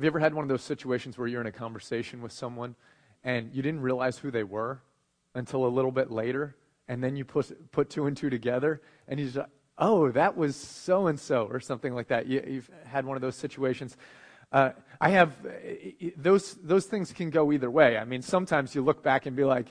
Have you ever had one of those situations where you're in a conversation with someone and you didn't realize who they were until a little bit later, and then you put, put two and two together, and you just, oh, that was so and so, or something like that? You, have had one of those situations. Uh, I have, those, those things can go either way. I mean, sometimes you look back and be like,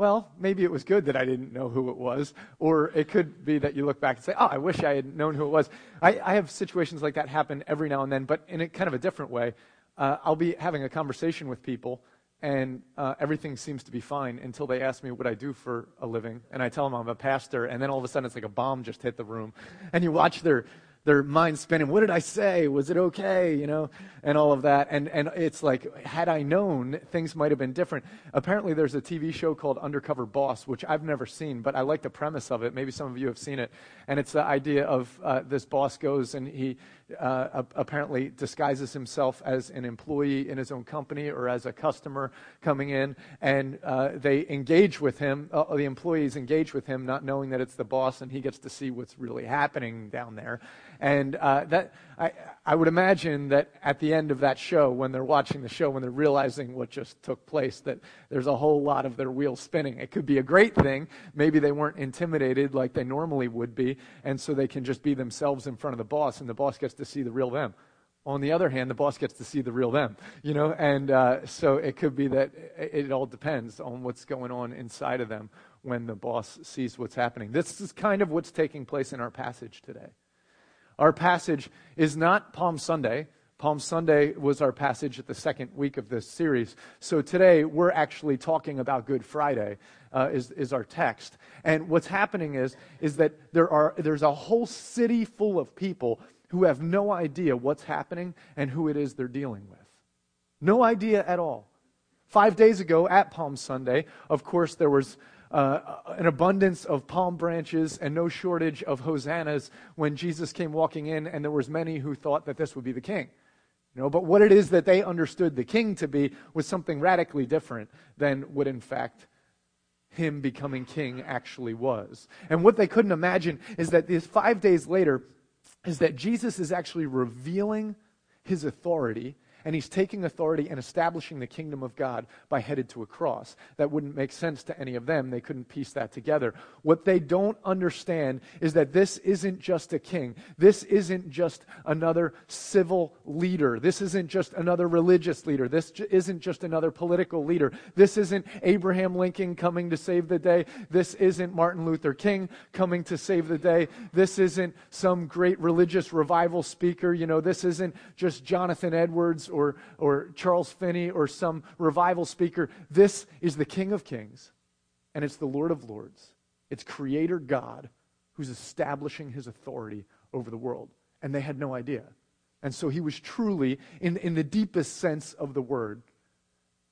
well, maybe it was good that I didn't know who it was. Or it could be that you look back and say, oh, I wish I had known who it was. I, I have situations like that happen every now and then, but in a kind of a different way. Uh, I'll be having a conversation with people, and uh, everything seems to be fine until they ask me what I do for a living. And I tell them I'm a pastor, and then all of a sudden it's like a bomb just hit the room. And you watch their their mind spinning. What did I say? Was it okay? You know, and all of that. And, and it's like, had I known, things might have been different. Apparently, there's a TV show called Undercover Boss, which I've never seen, but I like the premise of it. Maybe some of you have seen it. And it's the idea of uh, this boss goes and he uh, apparently disguises himself as an employee in his own company or as a customer coming in, and uh, they engage with him. Uh, the employees engage with him, not knowing that it's the boss, and he gets to see what's really happening down there. And uh, that I, I would imagine that at the end of that show, when they're watching the show, when they're realizing what just took place, that there's a whole lot of their wheels spinning. It could be a great thing. Maybe they weren't intimidated like they normally would be, and so they can just be themselves in front of the boss, and the boss gets to see the real them. On the other hand, the boss gets to see the real them, you know, and uh, so it could be that it, it all depends on what's going on inside of them when the boss sees what's happening. This is kind of what's taking place in our passage today. Our passage is not Palm Sunday. Palm Sunday was our passage at the second week of this series. So today we're actually talking about Good Friday uh, is, is our text. And what's happening is, is that there are, there's a whole city full of people who have no idea what's happening and who it is they're dealing with. No idea at all. Five days ago at Palm Sunday, of course, there was uh, an abundance of palm branches and no shortage of hosannas when Jesus came walking in, and there was many who thought that this would be the king. You know, but what it is that they understood the king to be was something radically different than what, in fact, him becoming king actually was. And what they couldn't imagine is that these five days later, is that Jesus is actually revealing his authority and he's taking authority and establishing the kingdom of God by headed to a cross. That wouldn't make sense to any of them. They couldn't piece that together. What they don't understand is that this isn't just a king. This isn't just another civil leader. This isn't just another religious leader. This isn't just another political leader. This isn't Abraham Lincoln coming to save the day. This isn't Martin Luther King coming to save the day. This isn't some great religious revival speaker. You know, this isn't just Jonathan Edwards or, or Charles Finney or some revival speaker. This is the King of Kings, and it's the Lord of Lords. It's Creator God who's establishing his authority over the world. And they had no idea. And so he was truly, in, in the deepest sense of the word,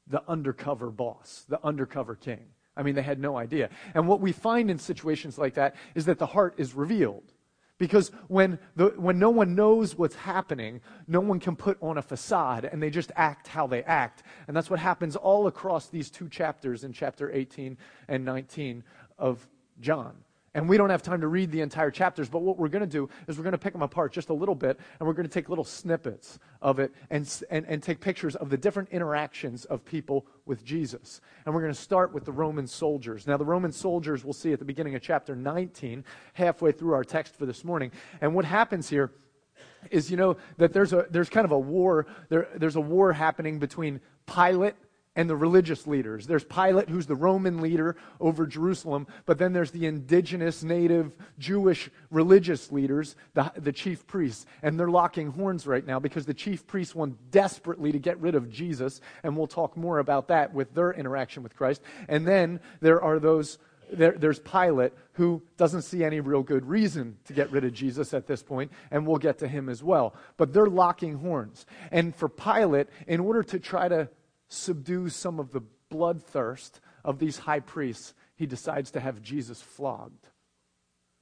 the undercover boss, the undercover king. I mean, they had no idea. And what we find in situations like that is that the heart is revealed. Because when, the, when no one knows what's happening, no one can put on a facade and they just act how they act. And that's what happens all across these two chapters in chapter 18 and 19 of John. And we don't have time to read the entire chapters, but what we're going to do is we're going to pick them apart just a little bit, and we're going to take little snippets of it and, and, and take pictures of the different interactions of people with Jesus. And we're going to start with the Roman soldiers. Now, the Roman soldiers we'll see at the beginning of chapter 19, halfway through our text for this morning. And what happens here is, you know, that there's, a, there's kind of a war, there, there's a war happening between Pilate and the religious leaders. There's Pilate, who's the Roman leader over Jerusalem, but then there's the indigenous, native, Jewish religious leaders, the, the chief priests. And they're locking horns right now because the chief priests want desperately to get rid of Jesus, and we'll talk more about that with their interaction with Christ. And then there are those. There, there's Pilate, who doesn't see any real good reason to get rid of Jesus at this point, and we'll get to him as well. But they're locking horns. And for Pilate, in order to try to subdue some of the bloodthirst of these high priests, he decides to have Jesus flogged.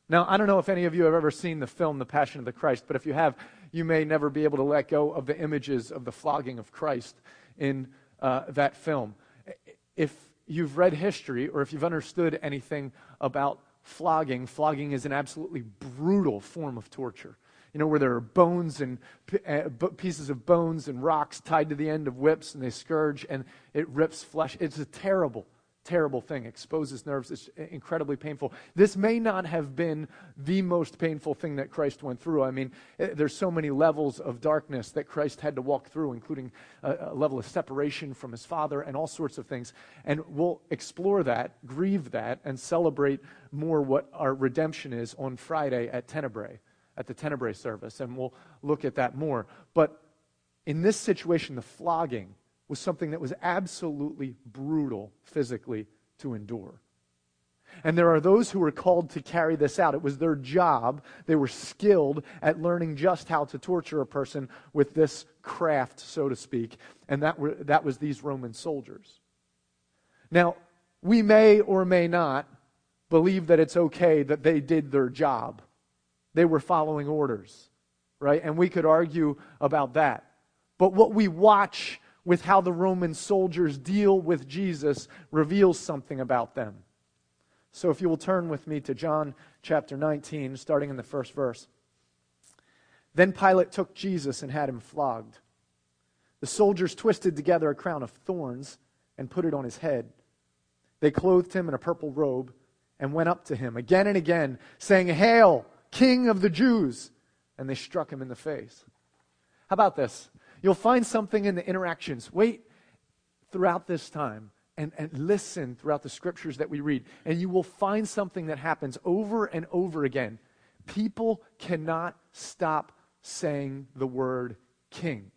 Now, I don't know if any of you have ever seen the film The Passion of the Christ, but if you have, you may never be able to let go of the images of the flogging of Christ in uh, that film. If you've read history or if you've understood anything about flogging, flogging is an absolutely brutal form of torture. You know, where there are bones and uh, pieces of bones and rocks tied to the end of whips, and they scourge, and it rips flesh. It's a terrible, terrible thing. Exposes nerves. It's incredibly painful. This may not have been the most painful thing that Christ went through. I mean, eh, there's so many levels of darkness that Christ had to walk through, including a, a level of separation from his Father and all sorts of things. And we'll explore that, grieve that, and celebrate more what our redemption is on Friday at Tenebrae, at the Tenebrae service. And we'll look at that more. But in this situation, the flogging, was something that was absolutely brutal physically to endure. And there are those who were called to carry this out. It was their job. They were skilled at learning just how to torture a person with this craft, so to speak. And that, were, that was these Roman soldiers. Now, we may or may not believe that it's okay that they did their job. They were following orders, right? And we could argue about that. But what we watch with how the Roman soldiers deal with Jesus reveals something about them. So if you will turn with me to John chapter 19, starting in the first verse. Then Pilate took Jesus and had him flogged. The soldiers twisted together a crown of thorns and put it on his head. They clothed him in a purple robe and went up to him again and again, saying, Hail, King of the Jews! And they struck him in the face. How about this? You'll find something in the interactions. Wait throughout this time and, and listen throughout the scriptures that we read, and you will find something that happens over and over again. People cannot stop saying the word king.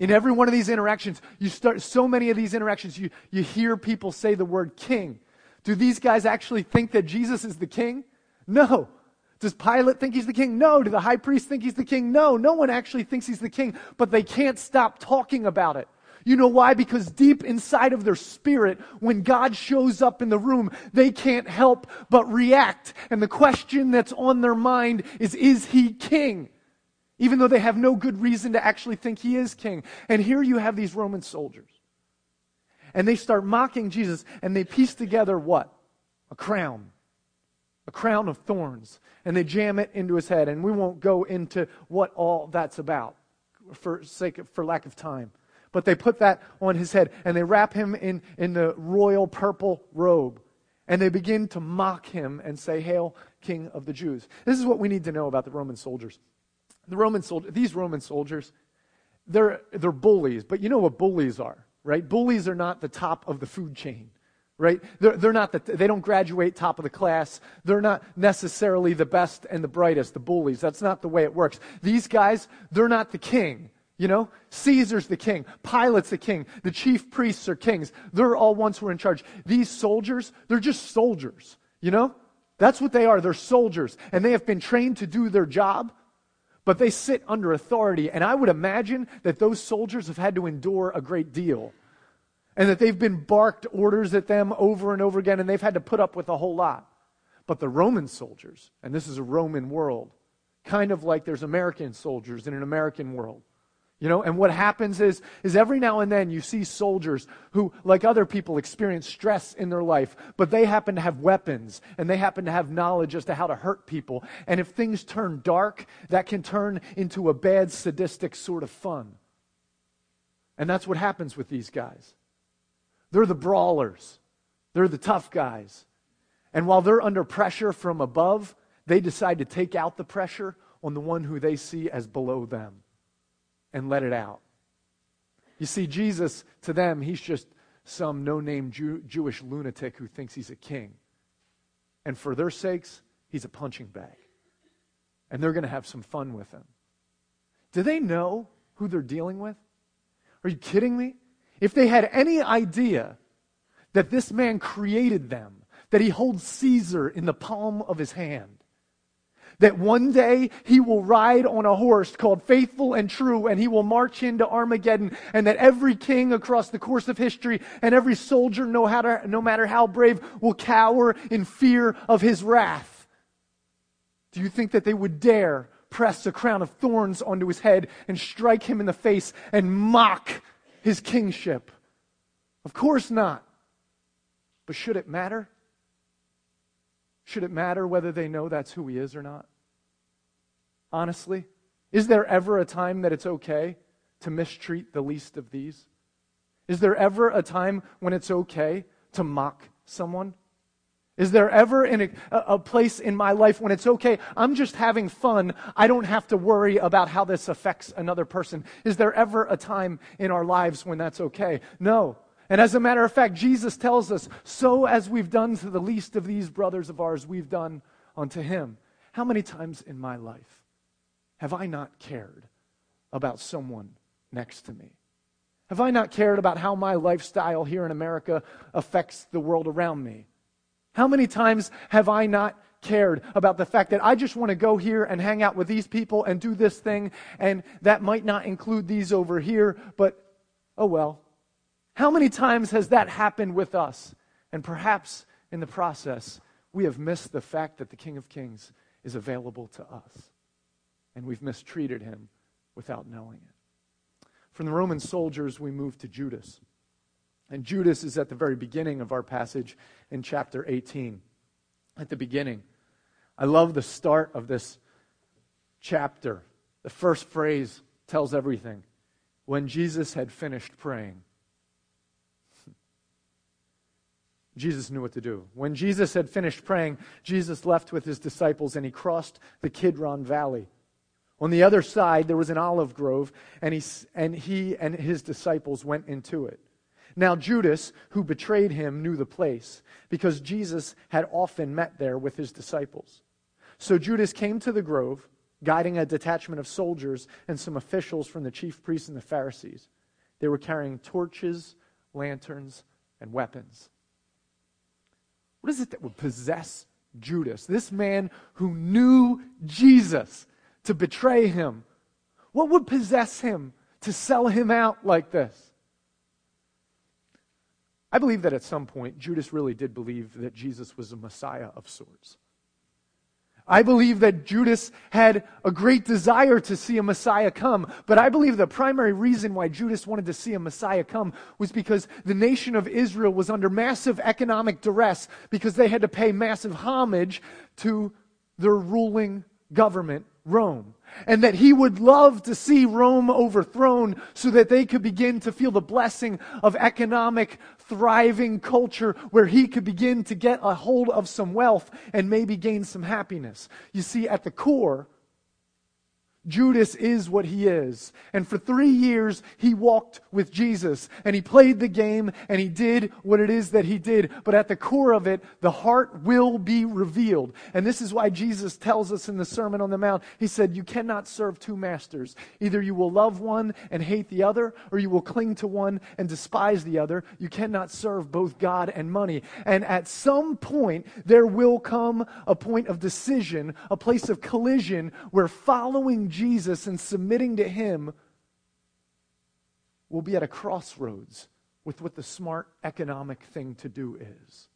In every one of these interactions, you start so many of these interactions, you, you hear people say the word king. Do these guys actually think that Jesus is the king? No. Does Pilate think he's the king? No. Do the high priest think he's the king? No. No one actually thinks he's the king, but they can't stop talking about it. You know why? Because deep inside of their spirit, when God shows up in the room, they can't help but react. And the question that's on their mind is, is he king? Even though they have no good reason to actually think he is king. And here you have these Roman soldiers. And they start mocking Jesus and they piece together what? A crown a crown of thorns, and they jam it into his head. And we won't go into what all that's about for sake of, for lack of time. But they put that on his head, and they wrap him in, in the royal purple robe. And they begin to mock him and say, Hail, King of the Jews. This is what we need to know about the Roman soldiers. The Roman soldiers, these Roman soldiers, they're, they're bullies, but you know what bullies are, right? Bullies are not the top of the food chain right? They're, they're not the, they don't graduate top of the class. They're not necessarily the best and the brightest, the bullies. That's not the way it works. These guys, they're not the king. You know, Caesar's the king. Pilate's the king. The chief priests are kings. They're all ones who are in charge. These soldiers, they're just soldiers. You know, that's what they are. They're soldiers. And they have been trained to do their job, but they sit under authority. And I would imagine that those soldiers have had to endure a great deal and that they've been barked orders at them over and over again, and they've had to put up with a whole lot. But the Roman soldiers, and this is a Roman world, kind of like there's American soldiers in an American world. You know, and what happens is, is every now and then you see soldiers who, like other people, experience stress in their life, but they happen to have weapons and they happen to have knowledge as to how to hurt people. And if things turn dark, that can turn into a bad, sadistic sort of fun. And that's what happens with these guys. They're the brawlers, they're the tough guys. And while they're under pressure from above, they decide to take out the pressure on the one who they see as below them and let it out. You see, Jesus, to them, he's just some no name Jew- Jewish lunatic who thinks he's a king. And for their sakes, he's a punching bag. And they're going to have some fun with him. Do they know who they're dealing with? Are you kidding me? If they had any idea that this man created them, that he holds Caesar in the palm of his hand, that one day he will ride on a horse called Faithful and True and he will march into Armageddon, and that every king across the course of history and every soldier, no, to, no matter how brave, will cower in fear of his wrath. Do you think that they would dare press a crown of thorns onto his head and strike him in the face and mock his kingship? Of course not. But should it matter? Should it matter whether they know that's who he is or not? honestly? Is there ever a time that it's okay to mistreat the least of these? Is there ever a time when it's okay to mock someone? Is there ever a, a, place in my life when it's okay? I'm just having fun. I don't have to worry about how this affects another person. Is there ever a time in our lives when that's okay? No. And as a matter of fact, Jesus tells us, so as we've done to the least of these brothers of ours, we've done unto him. How many times in my life have I not cared about someone next to me? Have I not cared about how my lifestyle here in America affects the world around me? How many times have I not cared about the fact that I just want to go here and hang out with these people and do this thing, and that might not include these over here, but oh well. How many times has that happened with us? And perhaps in the process, we have missed the fact that the King of Kings is available to us, and we've mistreated him without knowing it. From the Roman soldiers, we move to Judas. And Judas is at the very beginning of our passage in chapter 18. At the beginning. I love the start of this chapter. The first phrase tells everything. When Jesus had finished praying, Jesus knew what to do. When Jesus had finished praying, Jesus left with his disciples and he crossed the Kidron Valley. On the other side, there was an olive grove, and he, and he and his disciples went into it. Now, Judas, who betrayed him, knew the place, because Jesus had often met there with his disciples. So Judas came to the grove, guiding a detachment of soldiers and some officials from the chief priests and the Pharisees. They were carrying torches, lanterns, and weapons. What is it that would possess Judas, this man who knew Jesus, to betray him? What would possess him to sell him out like this? I believe that at some point, Judas really did believe that Jesus was a Messiah of sorts. I believe that Judas had a great desire to see a Messiah come, but I believe the primary reason why Judas wanted to see a Messiah come was because the nation of Israel was under massive economic duress because they had to pay massive homage to their ruling government, Rome and that he would love to see Rome overthrown so that they could begin to feel the blessing of economic, thriving culture where he could begin to get a hold of some wealth and maybe gain some happiness. You see, at the core, Judas is what he is. And for three years, he walked with Jesus and he played the game and he did what it is that he did. But at the core of it, the heart will be revealed. And this is why Jesus tells us in the Sermon on the Mount, he said, You cannot serve two masters. Either you will love one and hate the other, or you will cling to one and despise the other. You cannot serve both God and money. And at some point, there will come a point of decision, a place of collision where following Jesus and submitting to Him will be at a crossroads with what the smart economic thing to do is.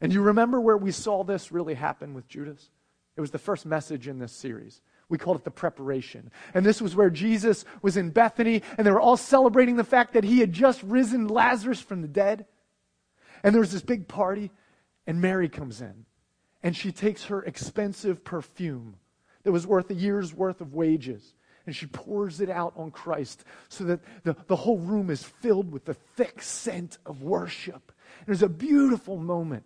And you remember where we saw this really happen with Judas? It was the first message in this series. We called it the preparation. And this was where Jesus was in Bethany, and they were all celebrating the fact that he had just risen Lazarus from the dead. And there was this big party, and Mary comes in, and she takes her expensive perfume that was worth a year's worth of wages. And she pours it out on Christ so that the, the whole room is filled with the thick scent of worship. There's a beautiful moment.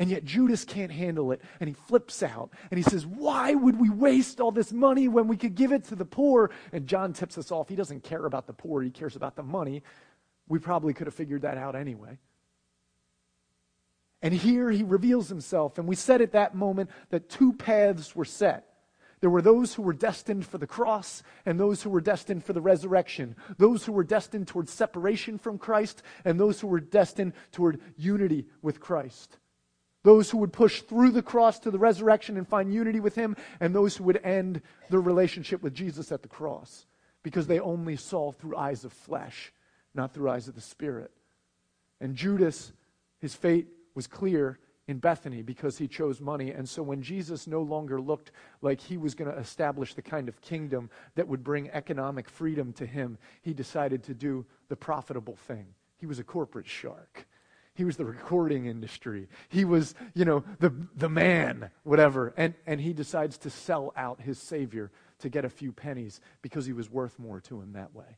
And yet Judas can't handle it. And he flips out and he says, Why would we waste all this money when we could give it to the poor? And John tips us off. He doesn't care about the poor, he cares about the money. We probably could have figured that out anyway. And here he reveals himself. And we said at that moment that two paths were set. There were those who were destined for the cross and those who were destined for the resurrection. Those who were destined toward separation from Christ and those who were destined toward unity with Christ. Those who would push through the cross to the resurrection and find unity with Him, and those who would end their relationship with Jesus at the cross because they only saw through eyes of flesh, not through eyes of the Spirit. And Judas, his fate was clear in Bethany because he chose money. And so when Jesus no longer looked like he was going to establish the kind of kingdom that would bring economic freedom to him, he decided to do the profitable thing. He was a corporate shark. He was the recording industry. He was, you know, the, the man, whatever. And, and he decides to sell out his Savior to get a few pennies because he was worth more to him that way.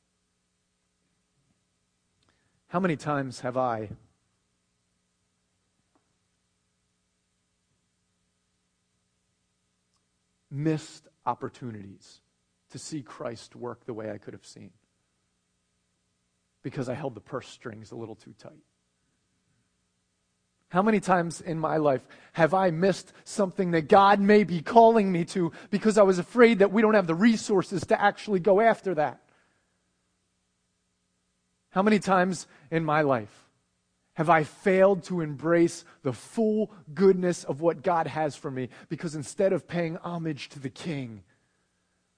How many times have I missed opportunities to see Christ work the way I could have seen because I held the purse strings a little too tight. How many times in my life have I missed something that God may be calling me to because I was afraid that we don't have the resources to actually go after that? How many times in my life have I failed to embrace the full goodness of what God has for me because instead of paying homage to the king,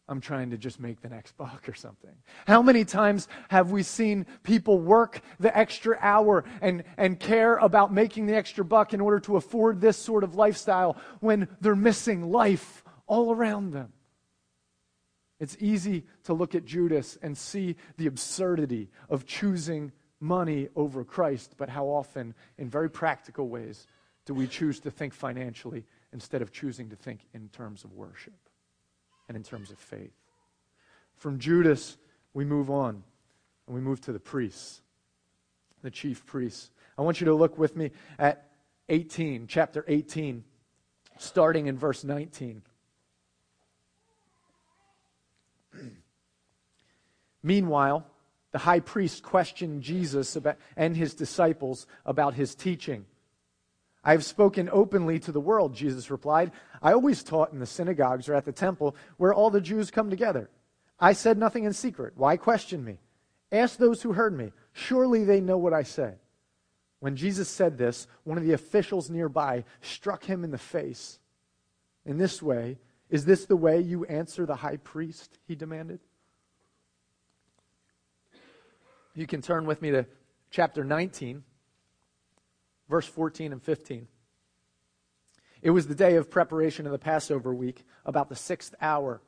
I'm trying to just make the next buck or something. How many times have we seen people work the extra hour and, and care about making the extra buck in order to afford this sort of lifestyle when they're missing life all around them? It's easy to look at Judas and see the absurdity of choosing money over Christ, but how often, in very practical ways, do we choose to think financially instead of choosing to think in terms of worship? and in terms of faith. From Judas, we move on and we move to the priests, the chief priests. I want you to look with me at 18, chapter 18, starting in verse 19. Meanwhile, the high priest questioned Jesus about, and his disciples about his teaching. I have spoken openly to the world, Jesus replied. I always taught in the synagogues or at the temple where all the Jews come together. I said nothing in secret. Why question me? Ask those who heard me. Surely they know what I say. When Jesus said this, one of the officials nearby struck him in the face. In this way, is this the way you answer the high priest? He demanded. You can turn with me to chapter 19 verse 14 and 15. It was the day of preparation of the Passover week, about the sixth hour.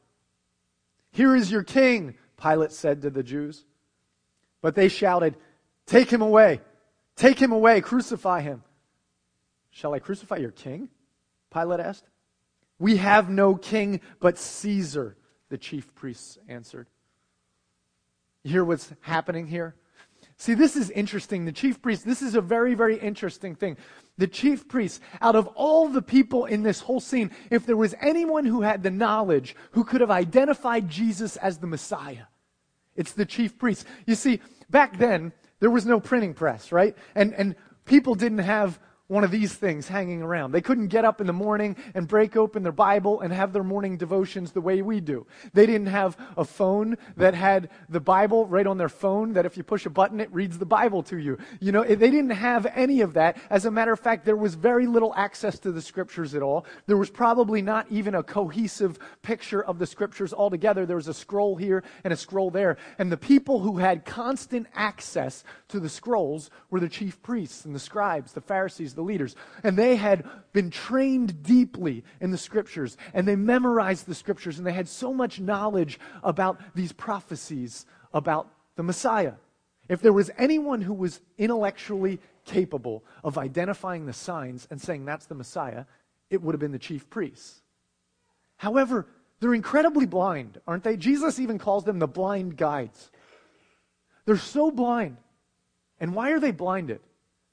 Here is your king, Pilate said to the Jews. But they shouted, Take him away! Take him away! Crucify him! Shall I crucify your king? Pilate asked. We have no king but Caesar, the chief priests answered. You hear what's happening here? See, this is interesting. The chief priest, this is a very, very interesting thing. The chief priest, out of all the people in this whole scene, if there was anyone who had the knowledge who could have identified Jesus as the Messiah, it's the chief priest. You see, back then, there was no printing press, right? And, and people didn't have one of these things hanging around. They couldn't get up in the morning and break open their Bible and have their morning devotions the way we do. They didn't have a phone that had the Bible right on their phone that if you push a button, it reads the Bible to you. You know, they didn't have any of that. As a matter of fact, there was very little access to the scriptures at all. There was probably not even a cohesive picture of the scriptures altogether. There was a scroll here and a scroll there. And the people who had constant access to the scrolls were the chief priests and the scribes, the Pharisees, the leaders. And they had been trained deeply in the scriptures, and they memorized the scriptures, and they had so much knowledge about these prophecies about the Messiah. If there was anyone who was intellectually capable of identifying the signs and saying that's the Messiah, it would have been the chief priests. However, they're incredibly blind, aren't they? Jesus even calls them the blind guides. They're so blind. And why are they blinded?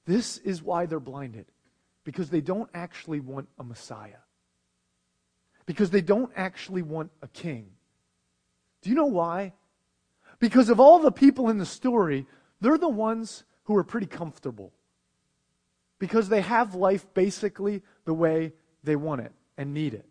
This is why they're blinded. Because they don't actually want a Messiah. Because they don't actually want a king. Do you know why? Because of all the people in the story, they're the ones who are pretty comfortable. Because they have life basically the way they want it and need it.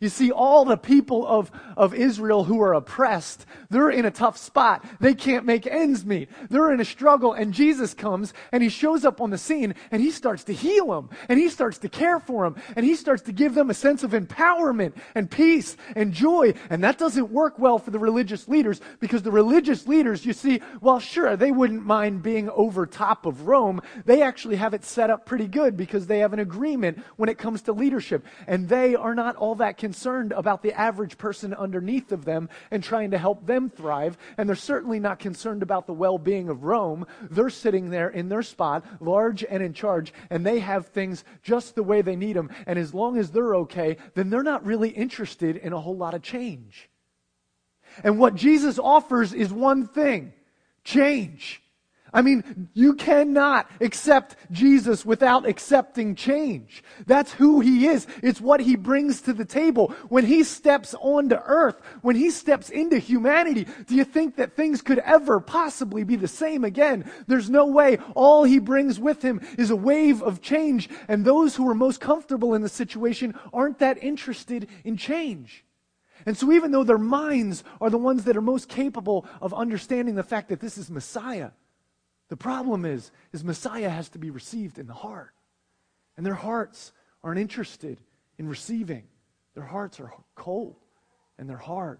You see, all the people of, of Israel who are oppressed, they're in a tough spot. They can't make ends meet. They're in a struggle, and Jesus comes and he shows up on the scene and he starts to heal them and he starts to care for them and he starts to give them a sense of empowerment and peace and joy. And that doesn't work well for the religious leaders because the religious leaders, you see, well, sure, they wouldn't mind being over top of Rome. They actually have it set up pretty good because they have an agreement when it comes to leadership. And they are not all that concerned about the average person underneath of them and trying to help them thrive. And they're certainly not concerned about the well being of Rome. They're sitting there in their spot, large and in charge, and they have things just the way they need them. And as long as they're okay, then they're not really interested in a whole lot of change. And what Jesus offers is one thing change. I mean, you cannot accept Jesus without accepting change. That's who he is. It's what he brings to the table. When he steps onto earth, when he steps into humanity, do you think that things could ever possibly be the same again? There's no way. All he brings with him is a wave of change, and those who are most comfortable in the situation aren't that interested in change. And so even though their minds are the ones that are most capable of understanding the fact that this is Messiah, the problem is, is Messiah has to be received in the heart. And their hearts aren't interested in receiving. Their hearts are cold and they're hard.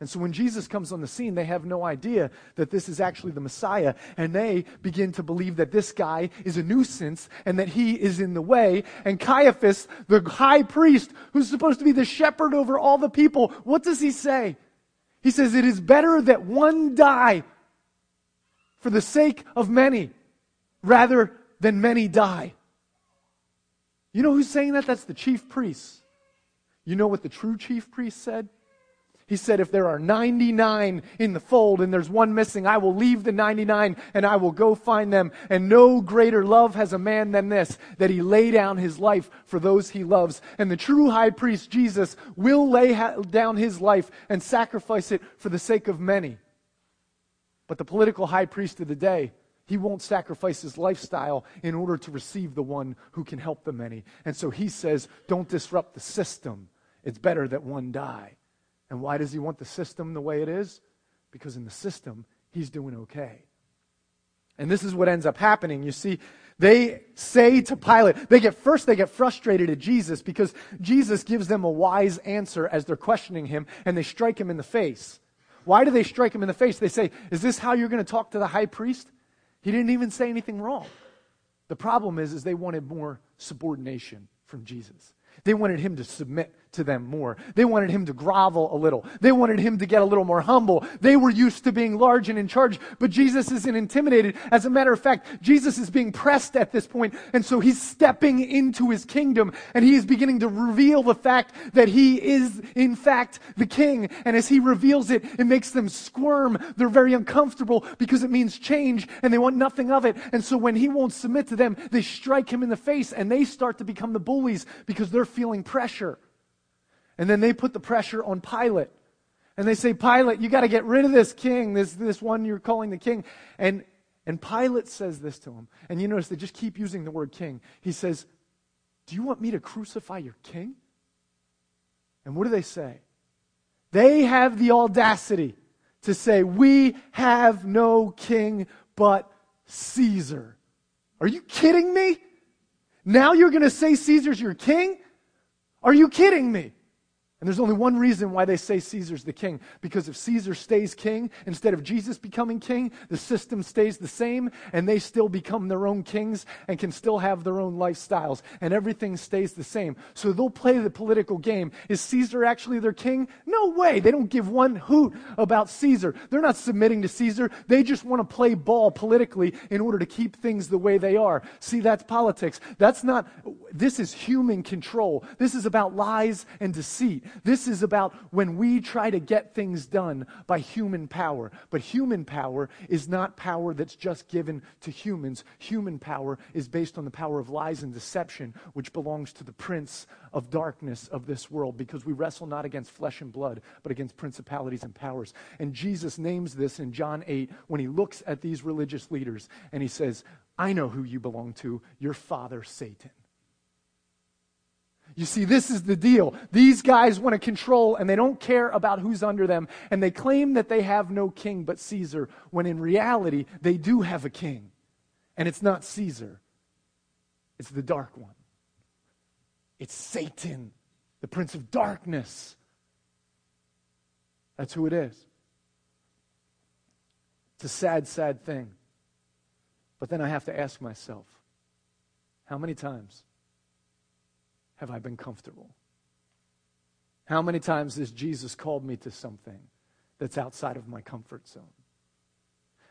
And so when Jesus comes on the scene, they have no idea that this is actually the Messiah. And they begin to believe that this guy is a nuisance and that he is in the way. And Caiaphas, the high priest, who's supposed to be the shepherd over all the people, what does he say? He says, It is better that one die for the sake of many rather than many die. You know who's saying that? That's the chief priest. You know what the true chief priest said? He said, If there are 99 in the fold and there's one missing, I will leave the 99 and I will go find them. And no greater love has a man than this, that he lay down his life for those he loves. And the true high priest, Jesus, will lay down his life and sacrifice it for the sake of many. But the political high priest of the day, he won't sacrifice his lifestyle in order to receive the one who can help the many. And so he says, don't disrupt the system. It's better that one die. And why does he want the system the way it is? Because in the system, he's doing okay. And this is what ends up happening. You see, they say to Pilate, they get first they get frustrated at Jesus because Jesus gives them a wise answer as they're questioning him and they strike him in the face. Why do they strike him in the face? They say, Is this how you're going to talk to the high priest? He didn't even say anything wrong. The problem is, is they wanted more subordination from Jesus. They wanted him to submit to them more. They wanted him to grovel a little. They wanted him to get a little more humble. They were used to being large and in charge, but Jesus isn't intimidated. As a matter of fact, Jesus is being pressed at this point, and so he's stepping into his kingdom, and he is beginning to reveal the fact that he is, in fact, the king. And as he reveals it, it makes them squirm. They're very uncomfortable because it means change, and they want nothing of it. And so when he won't submit to them, they strike him in the face, and they start to become the bullies because they're feeling pressure. And then they put the pressure on Pilate. And they say, Pilate, you got to get rid of this king, this, this one you're calling the king. And, and Pilate says this to him. And you notice they just keep using the word king. He says, Do you want me to crucify your king? And what do they say? They have the audacity to say, We have no king but Caesar. Are you kidding me? Now you're going to say Caesar's your king? Are you kidding me? And there's only one reason why they say Caesar's the king. Because if Caesar stays king, instead of Jesus becoming king, the system stays the same, and they still become their own kings and can still have their own lifestyles, and everything stays the same. So they'll play the political game. Is Caesar actually their king? No way. They don't give one hoot about Caesar. They're not submitting to Caesar. They just want to play ball politically in order to keep things the way they are. See, that's politics. That's not, this is human control. This is about lies and deceit. This is about when we try to get things done by human power. But human power is not power that's just given to humans. Human power is based on the power of lies and deception, which belongs to the prince of darkness of this world, because we wrestle not against flesh and blood, but against principalities and powers. And Jesus names this in John 8 when he looks at these religious leaders and he says, I know who you belong to, your father, Satan. You see, this is the deal. These guys want to control and they don't care about who's under them. And they claim that they have no king but Caesar, when in reality, they do have a king. And it's not Caesar, it's the dark one. It's Satan, the prince of darkness. That's who it is. It's a sad, sad thing. But then I have to ask myself how many times have I been comfortable? How many times has Jesus called me to something that's outside of my comfort zone?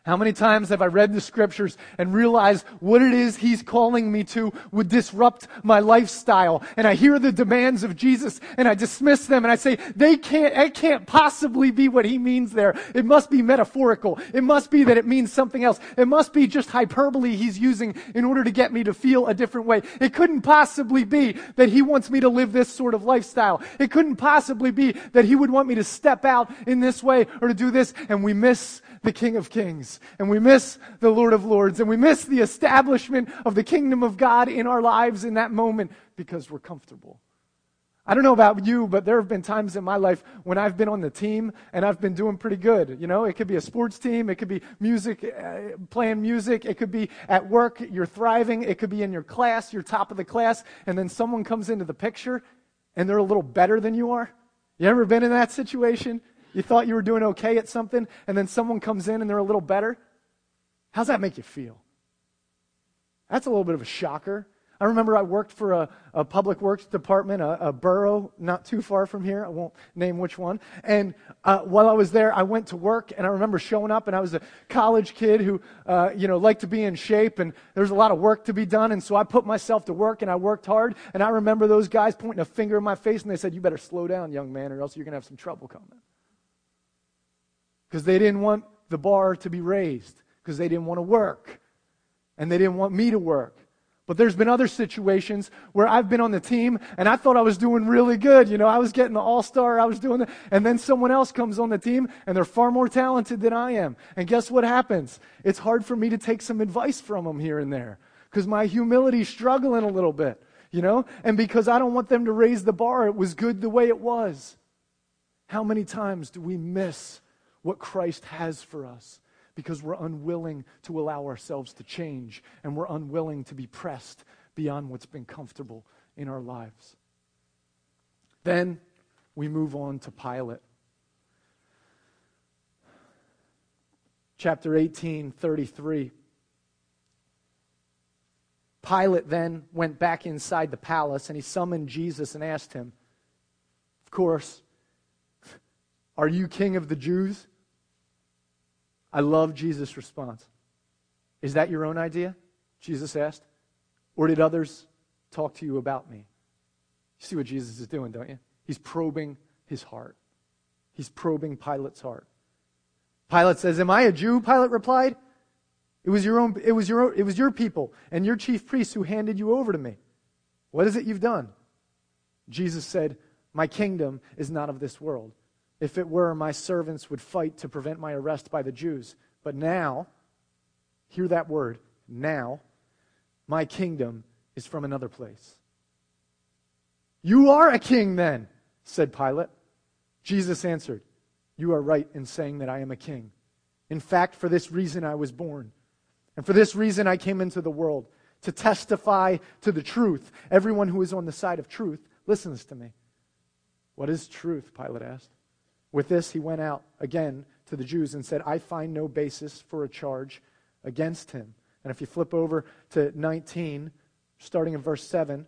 How many times have I read the scriptures and realized what it is he's calling me to would disrupt my lifestyle? And I hear the demands of Jesus and I dismiss them and I say, they can't, it can't possibly be what he means there. It must be metaphorical. It must be that it means something else. It must be just hyperbole he's using in order to get me to feel a different way. It couldn't possibly be that he wants me to live this sort of lifestyle. It couldn't possibly be that he would want me to step out in this way or to do this. And we miss the King of Kings, and we miss the Lord of Lords, and we miss the establishment of the kingdom of God in our lives in that moment because we're comfortable. I don't know about you, but there have been times in my life when I've been on the team and I've been doing pretty good. You know, it could be a sports team, it could be music, uh, playing music, it could be at work, you're thriving, it could be in your class, you're top of the class, and then someone comes into the picture and they're a little better than you are. You ever been in that situation? You thought you were doing okay at something, and then someone comes in and they're a little better? How's that make you feel? That's a little bit of a shocker. I remember I worked for a, a public works department, a, a, borough not too far from here. I won't name which one. And uh, while I was there, I went to work, and I remember showing up, and I was a college kid who, uh, you know, liked to be in shape, and there was a lot of work to be done. And so I put myself to work, and I worked hard. And I remember those guys pointing a finger in my face, and they said, "You better slow down, young man, or else you're going to have some trouble coming." Because they didn't want the bar to be raised, because they didn't want to work, and they didn't want me to work. But there's been other situations where I've been on the team and I thought I was doing really good. You know, I was getting the all star, I was doing the, and then someone else comes on the team and they're far more talented than I am. And guess what happens? It's hard for me to take some advice from them here and there because my humility's struggling a little bit, you know? And because I don't want them to raise the bar, it was good the way it was. How many times do we miss what Christ has for us because we're unwilling to allow ourselves to change and we're unwilling to be pressed beyond what's been comfortable in our lives. Then we move on to Pilate. Chapter 18, 33. Pilate then went back inside the palace and he summoned Jesus and asked him, Of course, are you king of the Jews? I love Jesus' response. Is that your own idea? Jesus asked. Or did others talk to you about me? You see what Jesus is doing, don't you? He's probing his heart. He's probing Pilate's heart. Pilate says, Am I a Jew? Pilate replied. It was your own, it was your, it was your people and your chief priests who handed you over to me. What is it you've done? Jesus said, My kingdom is not of this world. If it were, my servants would fight to prevent my arrest by the Jews. But now, hear that word, now, my kingdom is from another place. You are a king then, said Pilate. Jesus answered, You are right in saying that I am a king. In fact, for this reason I was born. And for this reason I came into the world, to testify to the truth. Everyone who is on the side of truth listens to me. What is truth? Pilate asked. With this, he went out again to the Jews and said, I find no basis for a charge against him. And if you flip over to 19, starting in verse 7,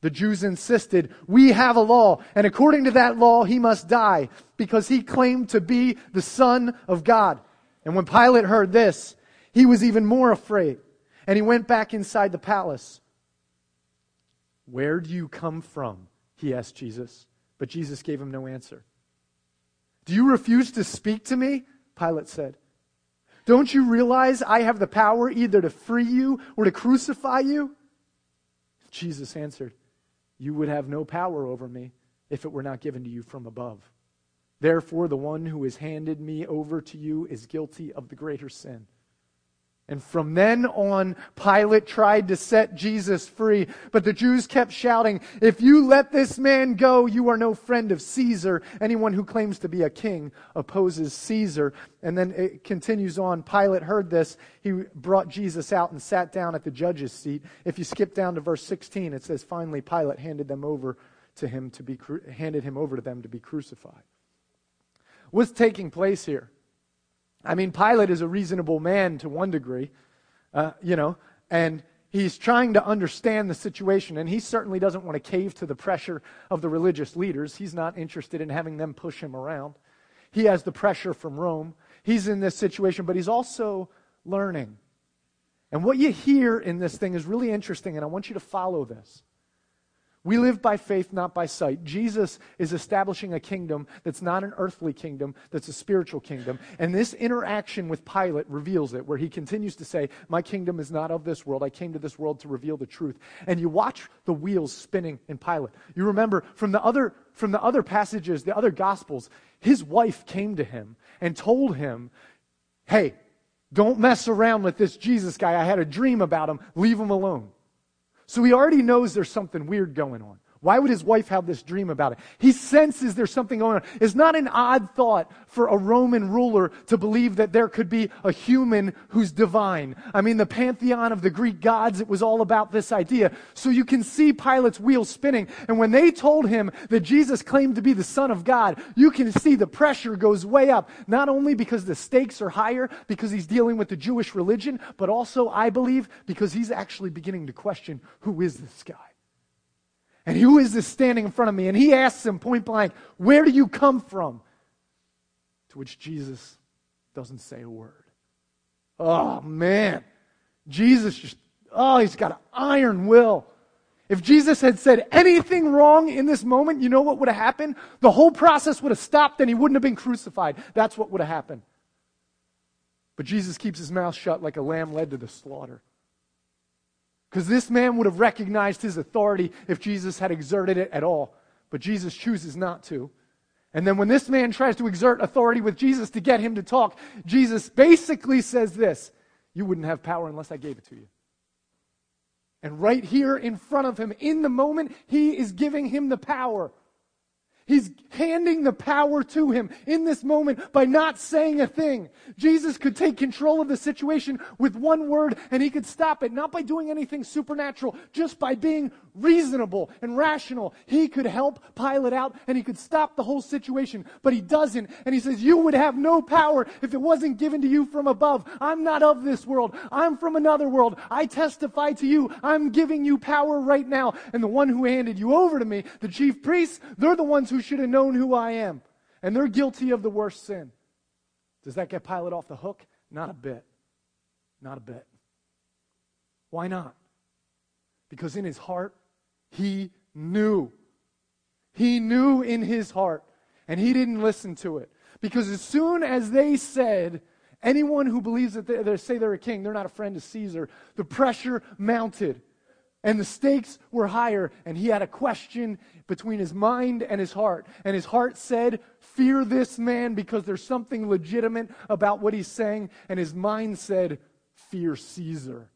the Jews insisted, We have a law, and according to that law, he must die, because he claimed to be the Son of God. And when Pilate heard this, he was even more afraid, and he went back inside the palace. Where do you come from? He asked Jesus. But Jesus gave him no answer. Do you refuse to speak to me? Pilate said. Don't you realize I have the power either to free you or to crucify you? Jesus answered, You would have no power over me if it were not given to you from above. Therefore, the one who has handed me over to you is guilty of the greater sin. And from then on, Pilate tried to set Jesus free. But the Jews kept shouting, If you let this man go, you are no friend of Caesar. Anyone who claims to be a king opposes Caesar. And then it continues on. Pilate heard this. He brought Jesus out and sat down at the judge's seat. If you skip down to verse 16, it says, Finally, Pilate handed them over to him to be, handed him over to them to be crucified. What's taking place here? I mean, Pilate is a reasonable man to one degree, uh, you know, and he's trying to understand the situation, and he certainly doesn't want to cave to the pressure of the religious leaders. He's not interested in having them push him around. He has the pressure from Rome. He's in this situation, but he's also learning. And what you hear in this thing is really interesting, and I want you to follow this. We live by faith, not by sight. Jesus is establishing a kingdom that's not an earthly kingdom, that's a spiritual kingdom. And this interaction with Pilate reveals it, where he continues to say, My kingdom is not of this world. I came to this world to reveal the truth. And you watch the wheels spinning in Pilate. You remember from the other, from the other passages, the other gospels, his wife came to him and told him, Hey, don't mess around with this Jesus guy. I had a dream about him. Leave him alone. So he already knows there's something weird going on. Why would his wife have this dream about it? He senses there's something going on. It's not an odd thought for a Roman ruler to believe that there could be a human who's divine. I mean, the pantheon of the Greek gods, it was all about this idea. So you can see Pilate's wheels spinning. And when they told him that Jesus claimed to be the Son of God, you can see the pressure goes way up. Not only because the stakes are higher, because he's dealing with the Jewish religion, but also, I believe, because he's actually beginning to question who is this guy? And who is this standing in front of me? And he asks him point blank, Where do you come from? To which Jesus doesn't say a word. Oh, man. Jesus just, oh, he's got an iron will. If Jesus had said anything wrong in this moment, you know what would have happened? The whole process would have stopped and he wouldn't have been crucified. That's what would have happened. But Jesus keeps his mouth shut like a lamb led to the slaughter. Because this man would have recognized his authority if Jesus had exerted it at all. But Jesus chooses not to. And then when this man tries to exert authority with Jesus to get him to talk, Jesus basically says this You wouldn't have power unless I gave it to you. And right here in front of him, in the moment, he is giving him the power. He's handing the power to him in this moment by not saying a thing. Jesus could take control of the situation with one word and he could stop it, not by doing anything supernatural, just by being reasonable and rational. He could help Pilate out and he could stop the whole situation, but he doesn't. And he says, You would have no power if it wasn't given to you from above. I'm not of this world. I'm from another world. I testify to you. I'm giving you power right now. And the one who handed you over to me, the chief priests, they're the ones who should have known who I am. And they're guilty of the worst sin. Does that get Pilate off the hook? Not a bit. Not a bit. Why not? Because in his heart, he knew. He knew in his heart, and he didn't listen to it. Because as soon as they said, anyone who believes that they, they say they're a king, they're not a friend of Caesar, the pressure mounted. And the stakes were higher, and he had a question between his mind and his heart. And his heart said, Fear this man because there's something legitimate about what he's saying. And his mind said, Fear Caesar.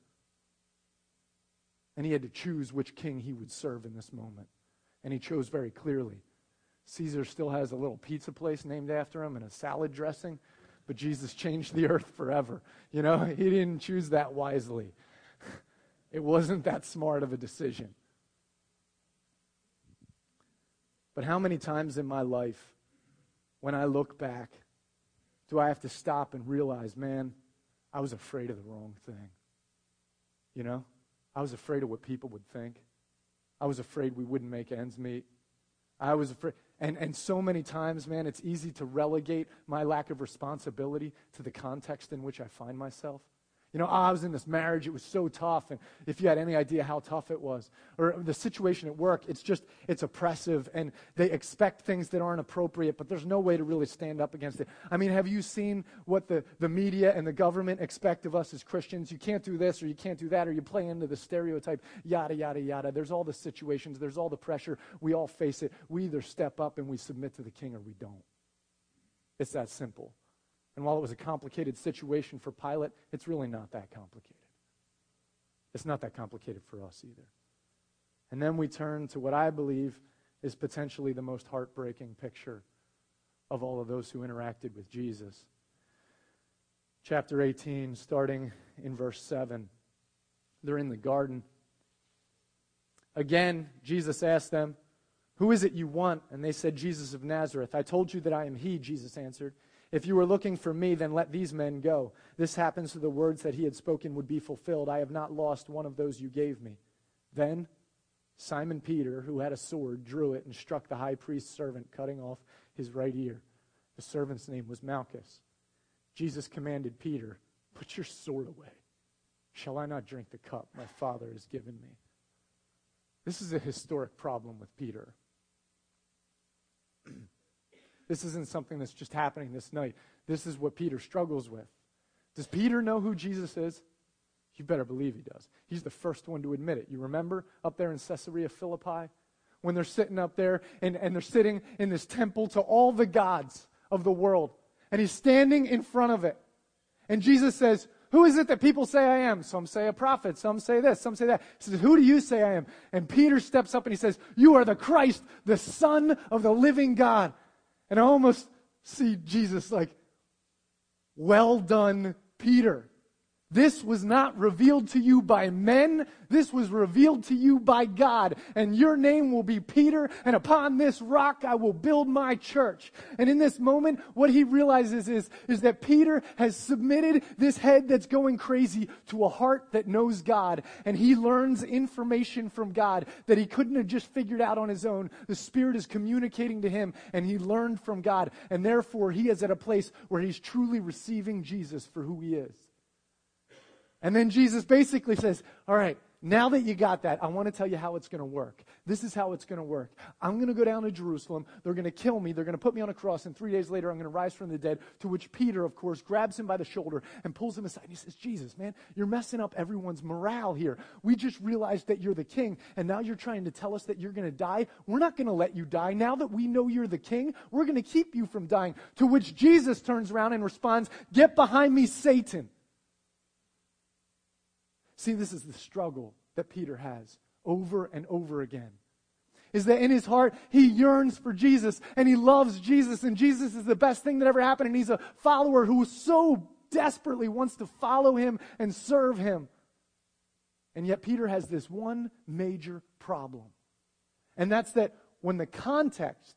And he had to choose which king he would serve in this moment. And he chose very clearly. Caesar still has a little pizza place named after him and a salad dressing, but Jesus changed the earth forever. You know, he didn't choose that wisely. It wasn't that smart of a decision. But how many times in my life, when I look back, do I have to stop and realize, man, I was afraid of the wrong thing? You know? I was afraid of what people would think. I was afraid we wouldn't make ends meet. I was afraid. And, and so many times, man, it's easy to relegate my lack of responsibility to the context in which I find myself. You know, I was in this marriage, it was so tough. And if you had any idea how tough it was, or the situation at work, it's just, it's oppressive and they expect things that aren't appropriate, but there's no way to really stand up against it. I mean, have you seen what the, the media and the government expect of us as Christians? You can't do this or you can't do that or you play into the stereotype, yada, yada, yada. There's all the situations, there's all the pressure. We all face it. We either step up and we submit to the king or we don't. It's that simple. And while it was a complicated situation for Pilate, it's really not that complicated. It's not that complicated for us either. And then we turn to what I believe is potentially the most heartbreaking picture of all of those who interacted with Jesus. Chapter 18, starting in verse 7. They're in the garden. Again, Jesus asked them, Who is it you want? And they said, Jesus of Nazareth. I told you that I am he, Jesus answered. If you were looking for me, then let these men go. This happens so the words that he had spoken would be fulfilled. I have not lost one of those you gave me. Then Simon Peter, who had a sword, drew it and struck the high priest's servant, cutting off his right ear. The servant's name was Malchus. Jesus commanded Peter, Put your sword away. Shall I not drink the cup my Father has given me? This is a historic problem with Peter. this isn't something that's just happening this night. This is what Peter struggles with. Does Peter know who Jesus is? You better believe he does. He's the first one to admit it. You remember up there in Caesarea Philippi? When they're sitting up there and, and they're sitting in this temple to all the gods of the world. And he's standing in front of it. And Jesus says, Who is it that people say I am? Some say a prophet, some say this, some say that. He says, Who do you say I am? And Peter steps up and he says, You are the Christ, the Son of the living God. And I almost see Jesus like, Well done, Peter. This was not revealed to you by men. This was revealed to you by God. And your name will be Peter, and upon this rock I will build my church. And in this moment, what he realizes is, is that Peter has submitted this head that's going crazy to a heart that knows God. And he learns information from God that he couldn't have just figured out on his own. The Spirit is communicating to him, and he learned from God. And therefore, he is at a place where he's truly receiving Jesus for who he is. And then Jesus basically says, All right, now that you got that, I want to tell you how it's going to work. This is how it's going to work. I'm going to go down to Jerusalem. They're going to kill me. They're going to put me on a cross. And three days later, I'm going to rise from the dead. To which Peter, of course, grabs him by the shoulder and pulls him aside. And he says, Jesus, man, you're messing up everyone's morale here. We just realized that you're the king. And now you're trying to tell us that you're going to die. We're not going to let you die. Now that we know you're the king, we're going to keep you from dying. To which Jesus turns around and responds, Get behind me, Satan. See, this is the struggle that Peter has over and over again. Is that in his heart, he yearns for Jesus and he loves Jesus, and Jesus is the best thing that ever happened, and he's a follower who so desperately wants to follow him and serve him. And yet, Peter has this one major problem, and that's that when the context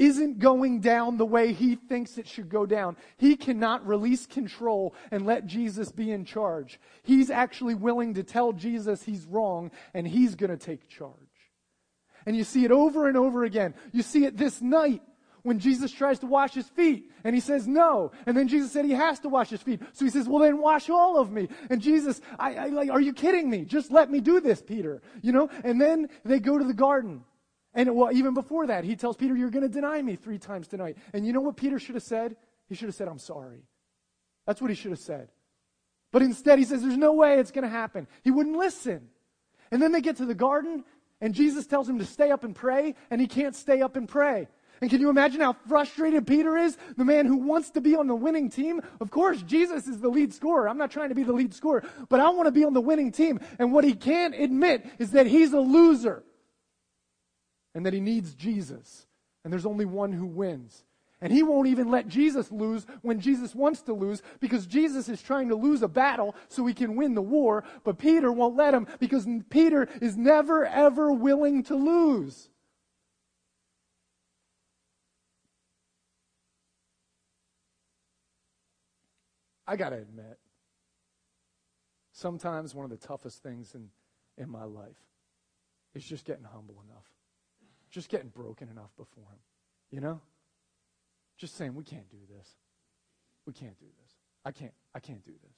isn't going down the way he thinks it should go down. He cannot release control and let Jesus be in charge. He's actually willing to tell Jesus he's wrong and he's going to take charge. And you see it over and over again. You see it this night when Jesus tries to wash his feet and he says no. And then Jesus said he has to wash his feet. So he says, well then wash all of me. And Jesus, I, I like, are you kidding me? Just let me do this, Peter. You know? And then they go to the garden and well, even before that, he tells Peter, You're going to deny me three times tonight. And you know what Peter should have said? He should have said, I'm sorry. That's what he should have said. But instead, he says, There's no way it's going to happen. He wouldn't listen. And then they get to the garden, and Jesus tells him to stay up and pray, and he can't stay up and pray. And can you imagine how frustrated Peter is? The man who wants to be on the winning team. Of course, Jesus is the lead scorer. I'm not trying to be the lead scorer, but I want to be on the winning team. And what he can't admit is that he's a loser and that he needs Jesus. And there's only one who wins. And he won't even let Jesus lose when Jesus wants to lose because Jesus is trying to lose a battle so he can win the war. But Peter won't let him because Peter is never, ever willing to lose. I got to admit, sometimes one of the toughest things in, in my life is just getting humble enough just getting broken enough before Him. You know? Just saying, we can't do this. We can't do this. I can't, I can't do this.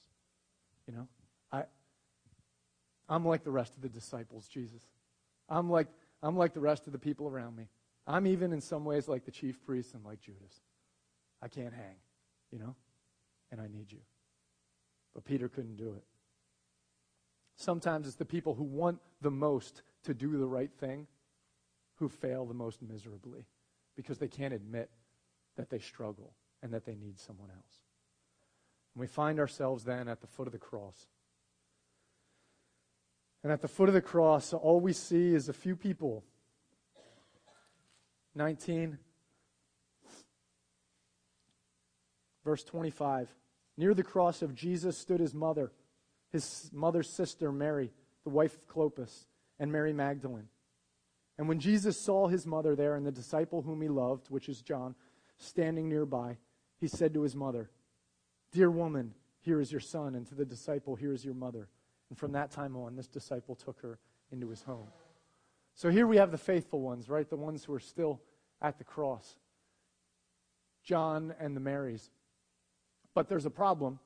You know? I, I'm like the rest of the disciples, Jesus. I'm like, I'm like the rest of the people around me. I'm even in some ways like the chief priests and like Judas. I can't hang, you know? And I need you. But Peter couldn't do it. Sometimes it's the people who want the most to do the right thing who fail the most miserably because they can't admit that they struggle and that they need someone else. And we find ourselves then at the foot of the cross. And at the foot of the cross, all we see is a few people. 19, verse 25. Near the cross of Jesus stood his mother, his mother's sister, Mary, the wife of Clopas, and Mary Magdalene. And when Jesus saw his mother there and the disciple whom he loved, which is John, standing nearby, he said to his mother, Dear woman, here is your son, and to the disciple, here is your mother. And from that time on, this disciple took her into his home. So here we have the faithful ones, right? The ones who are still at the cross John and the Marys. But there's a problem.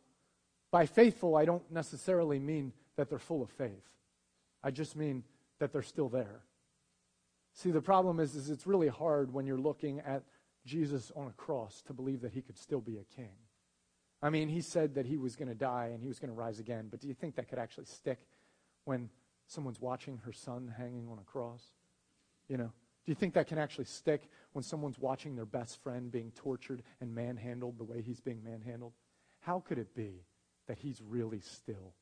By faithful, I don't necessarily mean that they're full of faith, I just mean that they're still there. See, the problem is, is it's really hard when you're looking at Jesus on a cross to believe that he could still be a king. I mean, he said that he was going to die and he was going to rise again, but do you think that could actually stick when someone's watching her son hanging on a cross? You know, do you think that can actually stick when someone's watching their best friend being tortured and manhandled the way he's being manhandled? How could it be that he's really still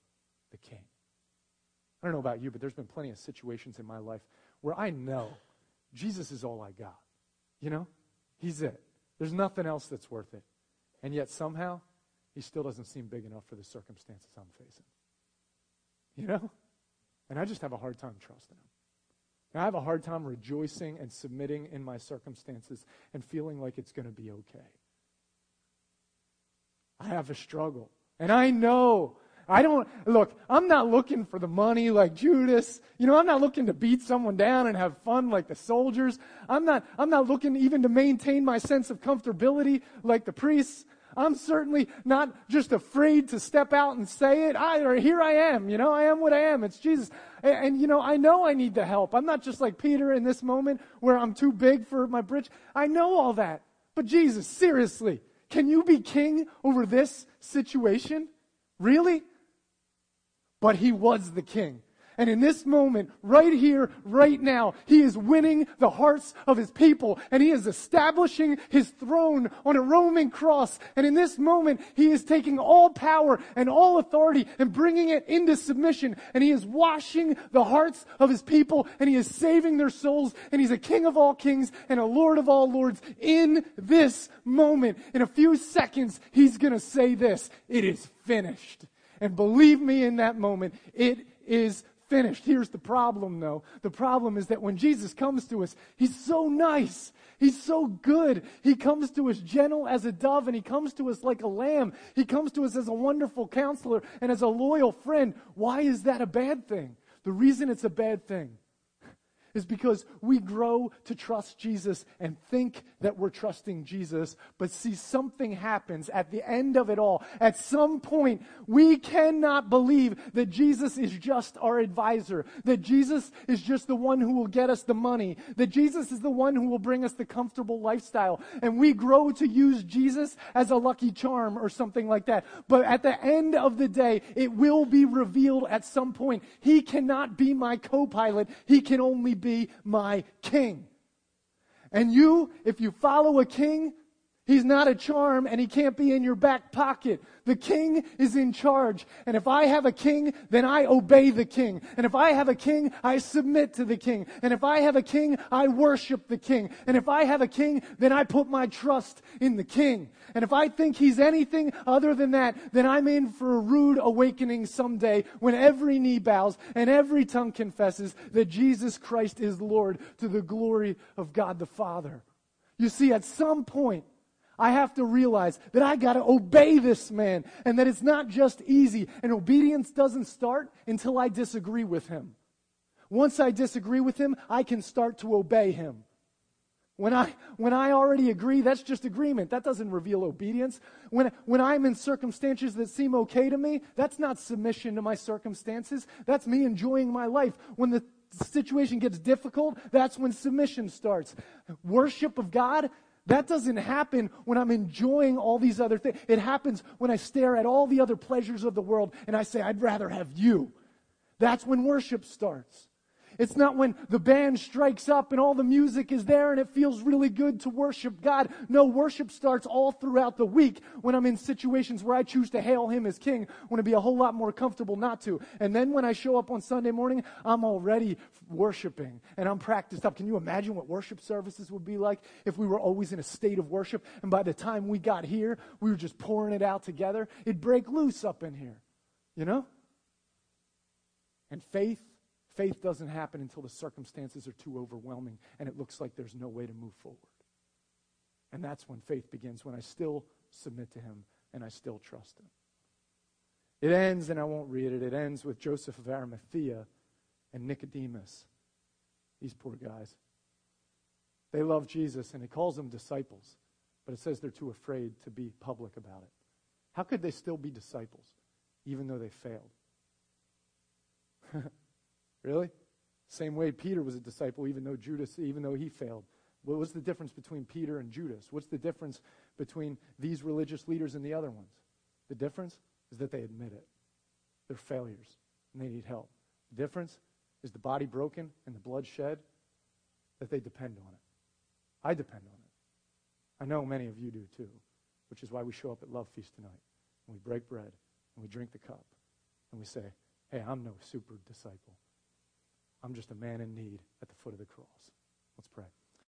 the king? I don't know about you, but there's been plenty of situations in my life where I know Jesus is all I got. You know? He's it. There's nothing else that's worth it. And yet somehow, he still doesn't seem big enough for the circumstances I'm facing. You know? And I just have a hard time trusting him. And I have a hard time rejoicing and submitting in my circumstances and feeling like it's going to be okay. I have a struggle. And I know I don't, look, I'm not looking for the money like Judas. You know, I'm not looking to beat someone down and have fun like the soldiers. I'm not, I'm not looking even to maintain my sense of comfortability like the priests. I'm certainly not just afraid to step out and say it. I, or here I am, you know, I am what I am. It's Jesus. And, and, you know, I know I need the help. I'm not just like Peter in this moment where I'm too big for my britch. I know all that. But Jesus, seriously, can you be king over this situation? Really? But he was the king. And in this moment, right here, right now, he is winning the hearts of his people and he is establishing his throne on a Roman cross. And in this moment, he is taking all power and all authority and bringing it into submission. And he is washing the hearts of his people and he is saving their souls. And he's a king of all kings and a lord of all lords in this moment. In a few seconds, he's going to say this. It is finished. And believe me, in that moment, it is finished. Here's the problem, though. The problem is that when Jesus comes to us, he's so nice. He's so good. He comes to us gentle as a dove, and he comes to us like a lamb. He comes to us as a wonderful counselor and as a loyal friend. Why is that a bad thing? The reason it's a bad thing is because we grow to trust Jesus and think that we're trusting Jesus, but see something happens at the end of it all. At some point, we cannot believe that Jesus is just our advisor, that Jesus is just the one who will get us the money, that Jesus is the one who will bring us the comfortable lifestyle. And we grow to use Jesus as a lucky charm or something like that. But at the end of the day, it will be revealed at some point. He cannot be my co-pilot. He can only be be my king. And you, if you follow a king, He's not a charm and he can't be in your back pocket. The king is in charge. And if I have a king, then I obey the king. And if I have a king, I submit to the king. And if I have a king, I worship the king. And if I have a king, then I put my trust in the king. And if I think he's anything other than that, then I'm in for a rude awakening someday when every knee bows and every tongue confesses that Jesus Christ is Lord to the glory of God the Father. You see, at some point, I have to realize that I got to obey this man and that it's not just easy. And obedience doesn't start until I disagree with him. Once I disagree with him, I can start to obey him. When I, when I already agree, that's just agreement. That doesn't reveal obedience. When, when I'm in circumstances that seem okay to me, that's not submission to my circumstances. That's me enjoying my life. When the situation gets difficult, that's when submission starts. Worship of God, that doesn't happen when I'm enjoying all these other things. It happens when I stare at all the other pleasures of the world and I say, I'd rather have you. That's when worship starts. It's not when the band strikes up and all the music is there and it feels really good to worship God. No, worship starts all throughout the week when I'm in situations where I choose to hail Him as King, when it'd be a whole lot more comfortable not to. And then when I show up on Sunday morning, I'm already worshiping and I'm practiced up. Can you imagine what worship services would be like if we were always in a state of worship and by the time we got here, we were just pouring it out together? It'd break loose up in here, you know? And faith Faith doesn't happen until the circumstances are too overwhelming and it looks like there's no way to move forward. And that's when faith begins, when I still submit to him and I still trust him. It ends, and I won't read it, it ends with Joseph of Arimathea and Nicodemus. These poor guys. They love Jesus, and he calls them disciples, but it says they're too afraid to be public about it. How could they still be disciples, even though they failed? really? Same way Peter was a disciple, even though Judas, even though he failed. What was the difference between Peter and Judas? What's the difference between these religious leaders and the other ones? The difference is that they admit it. They're failures and they need help. The difference is the body broken and the blood shed, that they depend on it. I depend on it. I know many of you do too, which is why we show up at Love Feast tonight and we break bread and we drink the cup and we say, hey, I'm no super disciple. I'm just a man in need at the foot of the cross. Let's pray.